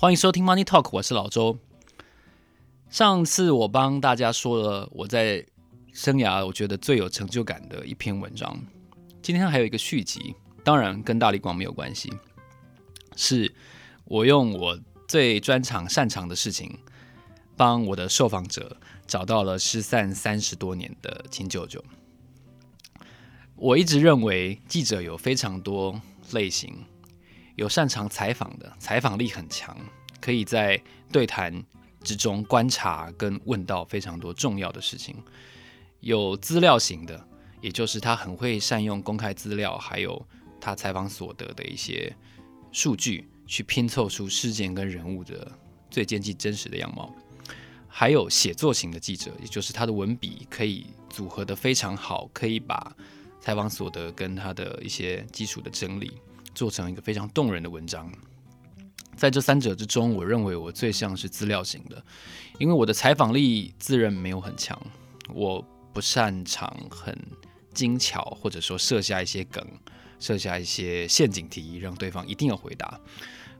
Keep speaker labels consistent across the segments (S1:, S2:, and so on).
S1: 欢迎收听 Money Talk，我是老周。上次我帮大家说了我在生涯我觉得最有成就感的一篇文章，今天还有一个续集，当然跟大力光没有关系，是我用我最专长擅长的事情，帮我的受访者找到了失散三十多年的亲舅舅。我一直认为记者有非常多类型。有擅长采访的，采访力很强，可以在对谈之中观察跟问到非常多重要的事情。有资料型的，也就是他很会善用公开资料，还有他采访所得的一些数据，去拼凑出事件跟人物的最接近真实的样貌。还有写作型的记者，也就是他的文笔可以组合得非常好，可以把采访所得跟他的一些基础的整理。做成一个非常动人的文章。在这三者之中，我认为我最像是资料型的，因为我的采访力自认没有很强，我不擅长很精巧，或者说设下一些梗，设下一些陷阱题，让对方一定要回答。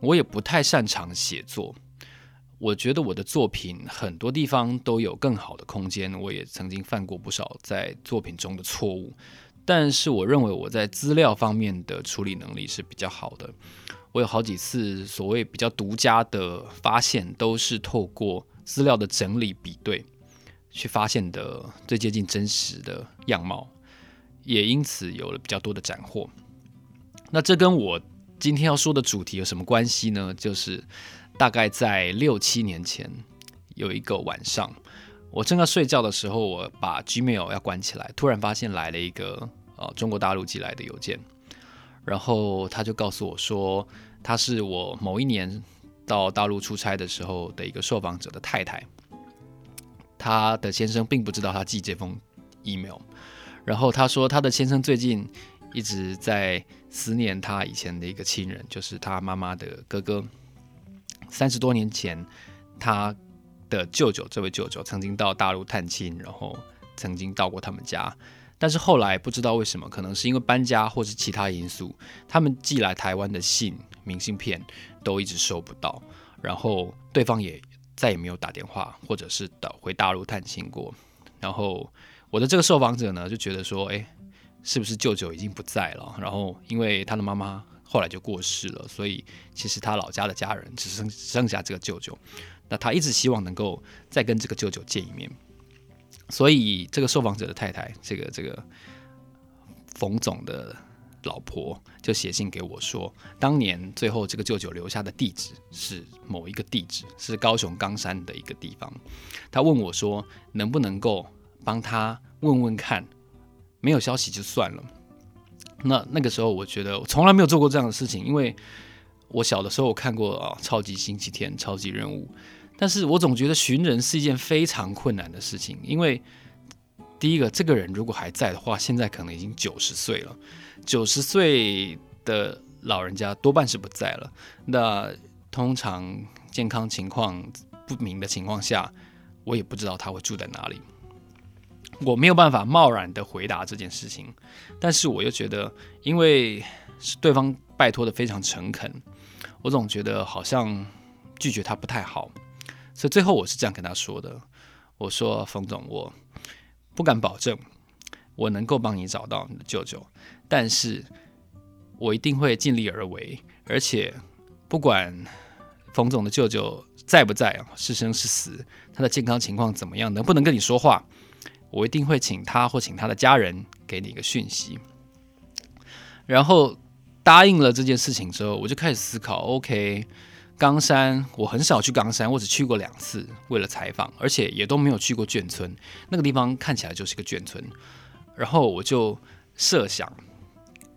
S1: 我也不太擅长写作，我觉得我的作品很多地方都有更好的空间，我也曾经犯过不少在作品中的错误。但是我认为我在资料方面的处理能力是比较好的。我有好几次所谓比较独家的发现，都是透过资料的整理比对去发现的最接近真实的样貌，也因此有了比较多的斩获。那这跟我今天要说的主题有什么关系呢？就是大概在六七年前有一个晚上。我正在睡觉的时候，我把 Gmail 要关起来，突然发现来了一个呃中国大陆寄来的邮件，然后他就告诉我说，他是我某一年到大陆出差的时候的一个受访者的太太，他的先生并不知道他寄这封 email，然后他说他的先生最近一直在思念他以前的一个亲人，就是他妈妈的哥哥，三十多年前他。的舅舅，这位舅舅曾经到大陆探亲，然后曾经到过他们家，但是后来不知道为什么，可能是因为搬家或是其他因素，他们寄来台湾的信、明信片都一直收不到，然后对方也再也没有打电话或者是到回大陆探亲过。然后我的这个受访者呢，就觉得说，哎，是不是舅舅已经不在了？然后因为他的妈妈后来就过世了，所以其实他老家的家人只剩只剩下这个舅舅。那他一直希望能够再跟这个舅舅见一面，所以这个受访者的太太，这个这个冯总的老婆就写信给我说，当年最后这个舅舅留下的地址是某一个地址，是高雄冈山的一个地方。他问我说，能不能够帮他问问看，没有消息就算了。那那个时候我觉得我从来没有做过这样的事情，因为我小的时候我看过啊《超级星期天》《超级任务》。但是我总觉得寻人是一件非常困难的事情，因为第一个，这个人如果还在的话，现在可能已经九十岁了，九十岁的老人家多半是不在了。那通常健康情况不明的情况下，我也不知道他会住在哪里，我没有办法贸然的回答这件事情。但是我又觉得，因为是对方拜托的非常诚恳，我总觉得好像拒绝他不太好。所以最后我是这样跟他说的：“我说冯总，我不敢保证我能够帮你找到你的舅舅，但是我一定会尽力而为。而且不管冯总的舅舅在不在啊，是生是死，他的健康情况怎么样，能不能跟你说话，我一定会请他或请他的家人给你一个讯息。然后答应了这件事情之后，我就开始思考：OK。”冈山，我很少去冈山，我只去过两次，为了采访，而且也都没有去过眷村。那个地方看起来就是个眷村。然后我就设想，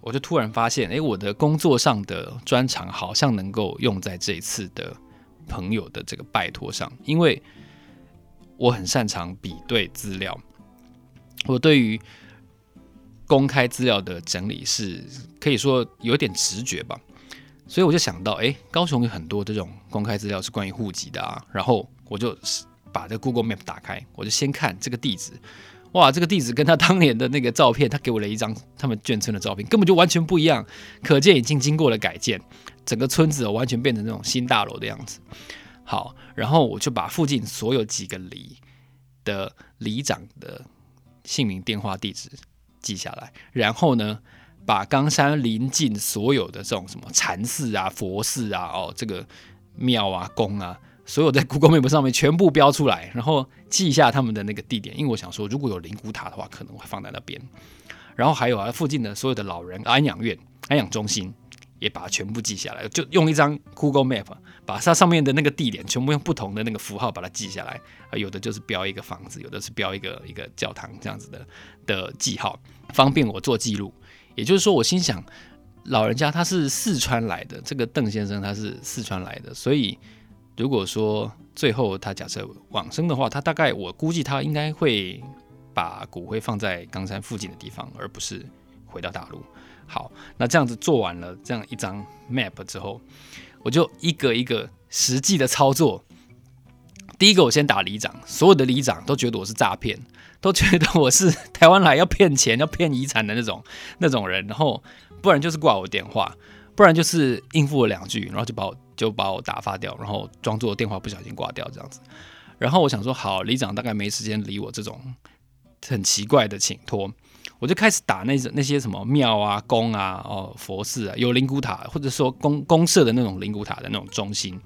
S1: 我就突然发现，诶，我的工作上的专长好像能够用在这一次的朋友的这个拜托上，因为我很擅长比对资料，我对于公开资料的整理是可以说有点直觉吧。所以我就想到，哎，高雄有很多这种公开资料是关于户籍的啊。然后我就把这 Google Map 打开，我就先看这个地址，哇，这个地址跟他当年的那个照片，他给我了一张他们眷村的照片，根本就完全不一样，可见已经经过了改建，整个村子完全变成那种新大楼的样子。好，然后我就把附近所有几个里的里长的姓名、电话、地址记下来，然后呢，把冈山邻近所有的这种什么禅寺啊、佛寺啊、哦这个庙啊、宫啊。所有在 Google Map 上面全部标出来，然后记一下他们的那个地点，因为我想说，如果有灵骨塔的话，可能会放在那边。然后还有啊，附近的所有的老人安养院、安养中心，也把它全部记下来，就用一张 Google Map 把它上面的那个地点全部用不同的那个符号把它记下来。啊，有的就是标一个房子，有的是标一个一个教堂这样子的的记号，方便我做记录。也就是说，我心想，老人家他是四川来的，这个邓先生他是四川来的，所以。如果说最后他假设往生的话，他大概我估计他应该会把骨灰放在冈山附近的地方，而不是回到大陆。好，那这样子做完了这样一张 map 之后，我就一个一个实际的操作。第一个，我先打里长，所有的里长都觉得我是诈骗，都觉得我是台湾来要骗钱、要骗遗产的那种那种人，然后不然就是挂我电话。不然就是应付了两句，然后就把我就把我打发掉，然后装作电话不小心挂掉这样子。然后我想说，好，里长大概没时间理我这种很奇怪的请托，我就开始打那那些什么庙啊、宫啊、哦佛寺啊，有灵骨塔或者说公公社的那种灵骨塔的那种中心。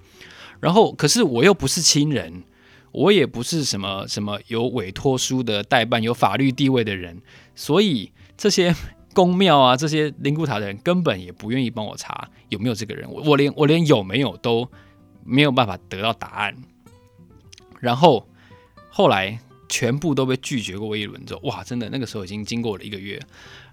S1: 然后可是我又不是亲人，我也不是什么什么有委托书的代办、有法律地位的人，所以这些。宫庙啊，这些灵骨塔的人根本也不愿意帮我查有没有这个人，我我连我连有没有都没有办法得到答案。然后后来全部都被拒绝过一轮之后，哇，真的那个时候已经经过了一个月。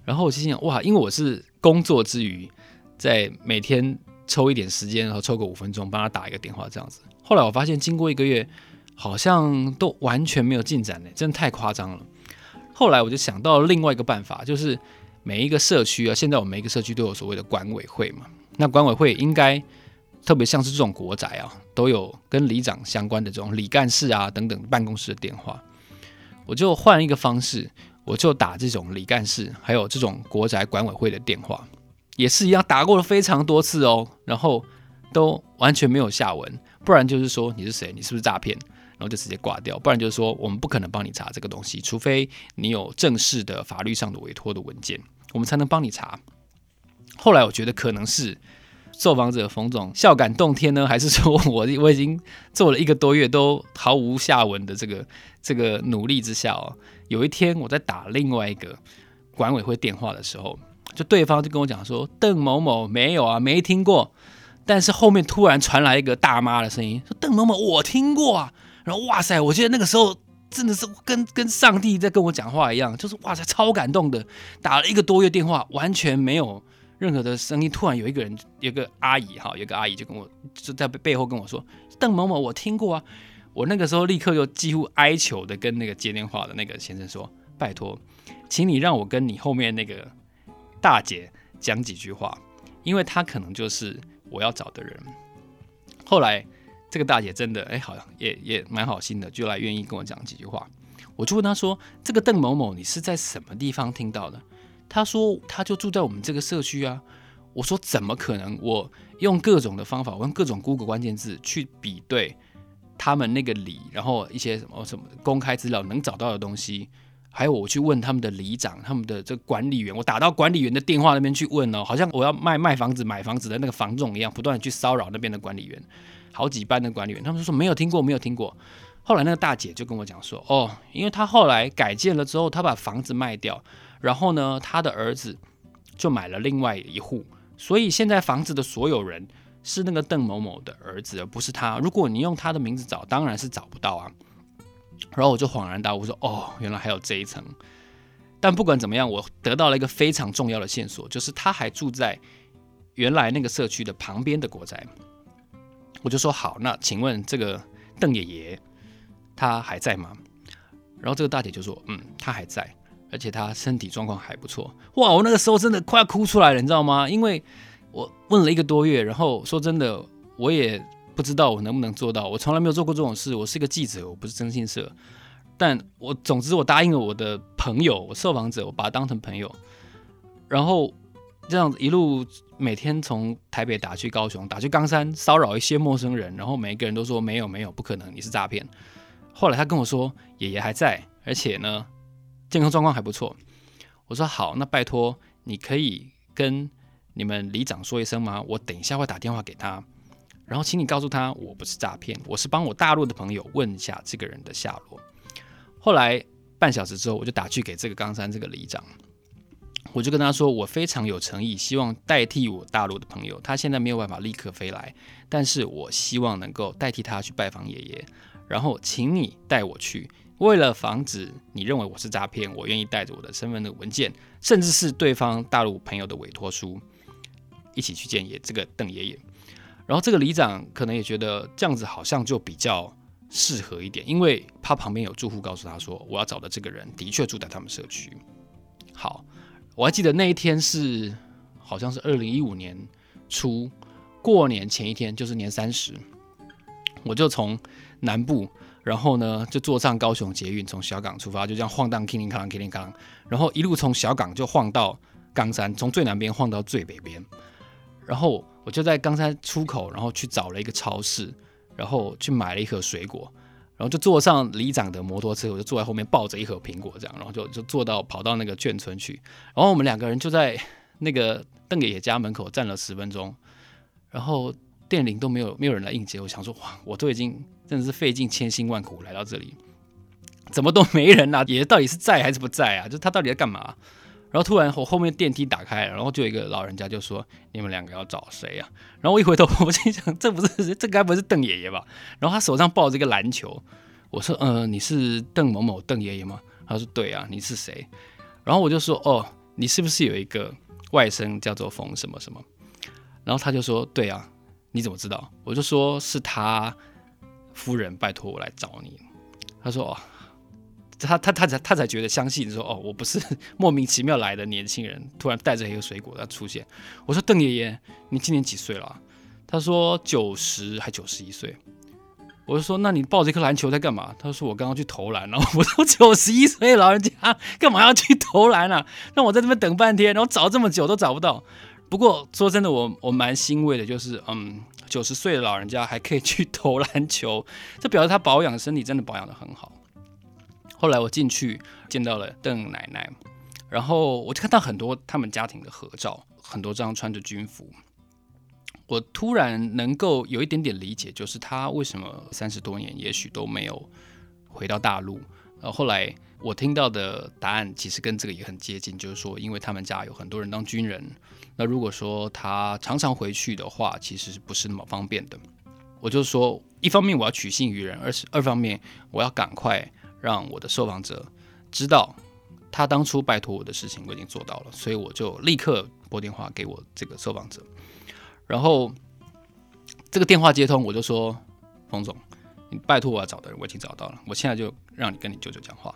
S1: 然后我心想，哇，因为我是工作之余，在每天抽一点时间，然后抽个五分钟帮他打一个电话这样子。后来我发现，经过一个月，好像都完全没有进展呢，真的太夸张了。后来我就想到了另外一个办法，就是。每一个社区啊，现在我们每一个社区都有所谓的管委会嘛。那管委会应该特别像是这种国宅啊，都有跟里长相关的这种里干事啊等等办公室的电话。我就换一个方式，我就打这种李干事，还有这种国宅管委会的电话，也是一样打过了非常多次哦，然后都完全没有下文。不然就是说你是谁？你是不是诈骗？然后就直接挂掉。不然就是说我们不可能帮你查这个东西，除非你有正式的法律上的委托的文件。我们才能帮你查。后来我觉得可能是受访者冯总孝感动天呢，还是说我我已经做了一个多月都毫无下文的这个这个努力之下哦，有一天我在打另外一个管委会电话的时候，就对方就跟我讲说邓某某没有啊，没听过。但是后面突然传来一个大妈的声音，说邓某某我听过啊。然后哇塞，我觉得那个时候。真的是跟跟上帝在跟我讲话一样，就是哇塞，超感动的。打了一个多月电话，完全没有任何的声音。突然有一个人，有个阿姨哈，有个阿姨就跟我就在背后跟我说：“邓某某，我听过啊。”我那个时候立刻就几乎哀求的跟那个接电话的那个先生说：“拜托，请你让我跟你后面那个大姐讲几句话，因为她可能就是我要找的人。”后来。这个大姐真的哎，好像也也蛮好心的，就来愿意跟我讲几句话。我就问她说：“这个邓某某，你是在什么地方听到的？”他说：“他就住在我们这个社区啊。”我说：“怎么可能？我用各种的方法，我用各种 Google 关键字去比对他们那个里，然后一些什么什么公开资料能找到的东西，还有我去问他们的里长、他们的这个管理员，我打到管理员的电话那边去问哦，好像我要卖卖房子、买房子的那个房仲一样，不断的去骚扰那边的管理员。”好几班的管理员，他们说没有听过，没有听过。后来那个大姐就跟我讲说，哦，因为他后来改建了之后，他把房子卖掉，然后呢，他的儿子就买了另外一户，所以现在房子的所有人是那个邓某某的儿子，而不是他。如果你用他的名字找，当然是找不到啊。然后我就恍然大悟说，哦，原来还有这一层。但不管怎么样，我得到了一个非常重要的线索，就是他还住在原来那个社区的旁边的国宅。我就说好，那请问这个邓爷爷他还在吗？然后这个大姐就说，嗯，他还在，而且他身体状况还不错。哇，我那个时候真的快要哭出来了，你知道吗？因为我问了一个多月，然后说真的，我也不知道我能不能做到。我从来没有做过这种事，我是一个记者，我不是征信社。但我总之我答应了我的朋友，我受访者，我把他当成朋友，然后这样子一路每天从台北打去高雄，打去冈山，骚扰一些陌生人，然后每一个人都说没有没有，不可能，你是诈骗。后来他跟我说爷爷还在，而且呢健康状况还不错。我说好，那拜托你可以跟你们里长说一声吗？我等一下会打电话给他。然后，请你告诉他，我不是诈骗，我是帮我大陆的朋友问一下这个人的下落。后来半小时之后，我就打去给这个冈山这个里长，我就跟他说，我非常有诚意，希望代替我大陆的朋友，他现在没有办法立刻飞来，但是我希望能够代替他去拜访爷爷，然后请你带我去。为了防止你认为我是诈骗，我愿意带着我的身份的文件，甚至是对方大陆朋友的委托书，一起去见爷这个邓爷爷。然后这个里长可能也觉得这样子好像就比较适合一点，因为他旁边有住户告诉他说，我要找的这个人的确住在他们社区。好，我还记得那一天是好像是二零一五年初过年前一天，就是年三十，我就从南部，然后呢就坐上高雄捷运，从小港出发，就这样晃荡，叮铃哐啷，叮铃哐啷，然后一路从小港就晃到冈山，从最南边晃到最北边，然后。我就在冈山出口，然后去找了一个超市，然后去买了一盒水果，然后就坐上里长的摩托车，我就坐在后面抱着一盒苹果，这样，然后就就坐到跑到那个眷村去，然后我们两个人就在那个邓爷爷家门口站了十分钟，然后电铃都没有没有人来应接，我想说哇，我都已经真的是费尽千辛万苦来到这里，怎么都没人啊？爷爷到底是在还是不在啊？就他到底在干嘛？然后突然我后面电梯打开，然后就有一个老人家就说：“你们两个要找谁呀？”然后我一回头，我心想：“这不是这该不是邓爷爷吧？”然后他手上抱着一个篮球，我说：“呃，你是邓某某邓爷爷吗？”他说：“对啊，你是谁？”然后我就说：“哦，你是不是有一个外甥叫做冯什么什么？”然后他就说：“对啊，你怎么知道？”我就说是他夫人拜托我来找你。他说：“哦。”他他他才他才觉得相信说哦，我不是莫名其妙来的年轻人，突然带着一个水果要出现。我说邓爷爷，你今年几岁了？他说九十还九十一岁。我就说那你抱着一颗篮球在干嘛？他说我刚刚去投篮。然后我说九十一岁老人家干嘛要去投篮啊？让我在这边等半天，然后找这么久都找不到。不过说真的，我我蛮欣慰的，就是嗯，九十岁的老人家还可以去投篮球，这表示他保养身体真的保养得很好。后来我进去见到了邓奶奶，然后我就看到很多他们家庭的合照，很多张穿着军服。我突然能够有一点点理解，就是他为什么三十多年也许都没有回到大陆。呃后后来我听到的答案其实跟这个也很接近，就是说因为他们家有很多人当军人，那如果说他常常回去的话，其实是不是那么方便的。我就说，一方面我要取信于人，二是二方面我要赶快。让我的受访者知道，他当初拜托我的事情我已经做到了，所以我就立刻拨电话给我这个受访者，然后这个电话接通，我就说：“冯总，拜托我要找的人我已经找到了，我现在就让你跟你舅舅讲话。”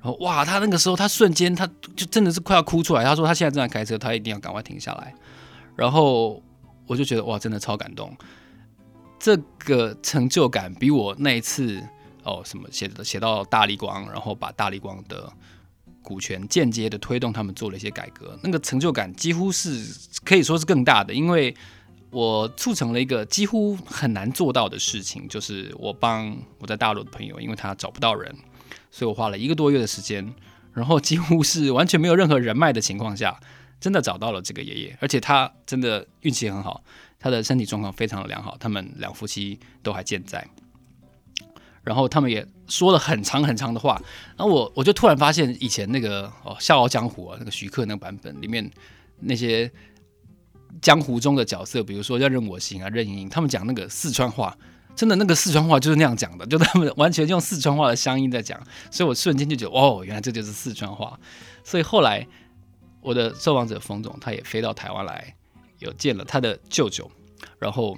S1: 然后哇，他那个时候他瞬间他就真的是快要哭出来，他说他现在正在开车，他一定要赶快停下来。然后我就觉得哇，真的超感动，这个成就感比我那一次。哦，什么写的写到大立光，然后把大立光的股权间接的推动他们做了一些改革，那个成就感几乎是可以说是更大的，因为我促成了一个几乎很难做到的事情，就是我帮我在大陆的朋友，因为他找不到人，所以我花了一个多月的时间，然后几乎是完全没有任何人脉的情况下，真的找到了这个爷爷，而且他真的运气很好，他的身体状况非常的良好，他们两夫妻都还健在。然后他们也说了很长很长的话，然后我我就突然发现以前那个哦《笑傲江湖》啊，那个徐克那个版本里面那些江湖中的角色，比如说像任我行啊、任盈盈，他们讲那个四川话，真的那个四川话就是那样讲的，就他们完全用四川话的乡音在讲，所以我瞬间就觉得哦，原来这就是四川话。所以后来我的受访者冯总他也飞到台湾来，有见了他的舅舅，然后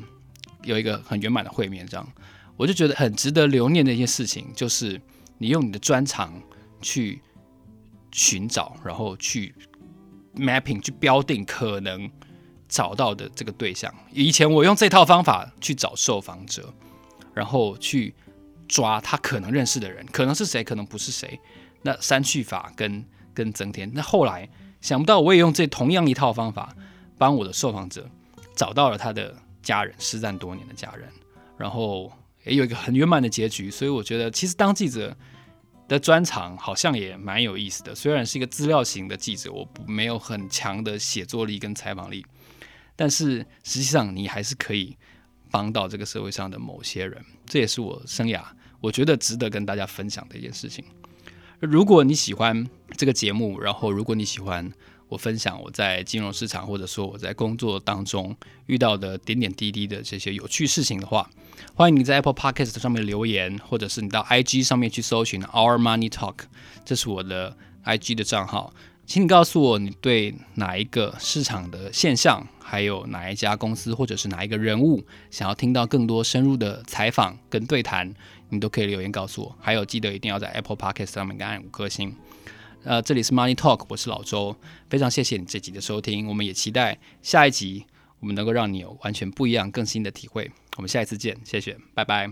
S1: 有一个很圆满的会面，这样。我就觉得很值得留念的一件事情，就是你用你的专长去寻找，然后去 mapping 去标定可能找到的这个对象。以前我用这套方法去找受访者，然后去抓他可能认识的人，可能是谁，可能不是谁。那删去法跟跟增添，那后来想不到我也用这同样一套方法，帮我的受访者找到了他的家人，失散多年的家人，然后也有一个很圆满的结局。所以我觉得，其实当记者的专长好像也蛮有意思的。虽然是一个资料型的记者，我没有很强的写作力跟采访力，但是实际上你还是可以帮到这个社会上的某些人。这也是我生涯我觉得值得跟大家分享的一件事情。如果你喜欢这个节目，然后如果你喜欢我分享我在金融市场或者说我在工作当中遇到的点点滴滴的这些有趣事情的话，欢迎你在 Apple Podcast 上面留言，或者是你到 IG 上面去搜寻 Our Money Talk，这是我的 IG 的账号，请你告诉我你对哪一个市场的现象，还有哪一家公司或者是哪一个人物想要听到更多深入的采访跟对谈。你都可以留言告诉我，还有记得一定要在 Apple Podcast 上面按五颗星。呃，这里是 Money Talk，我是老周，非常谢谢你这集的收听，我们也期待下一集我们能够让你有完全不一样、更新的体会。我们下一次见，谢谢，拜拜。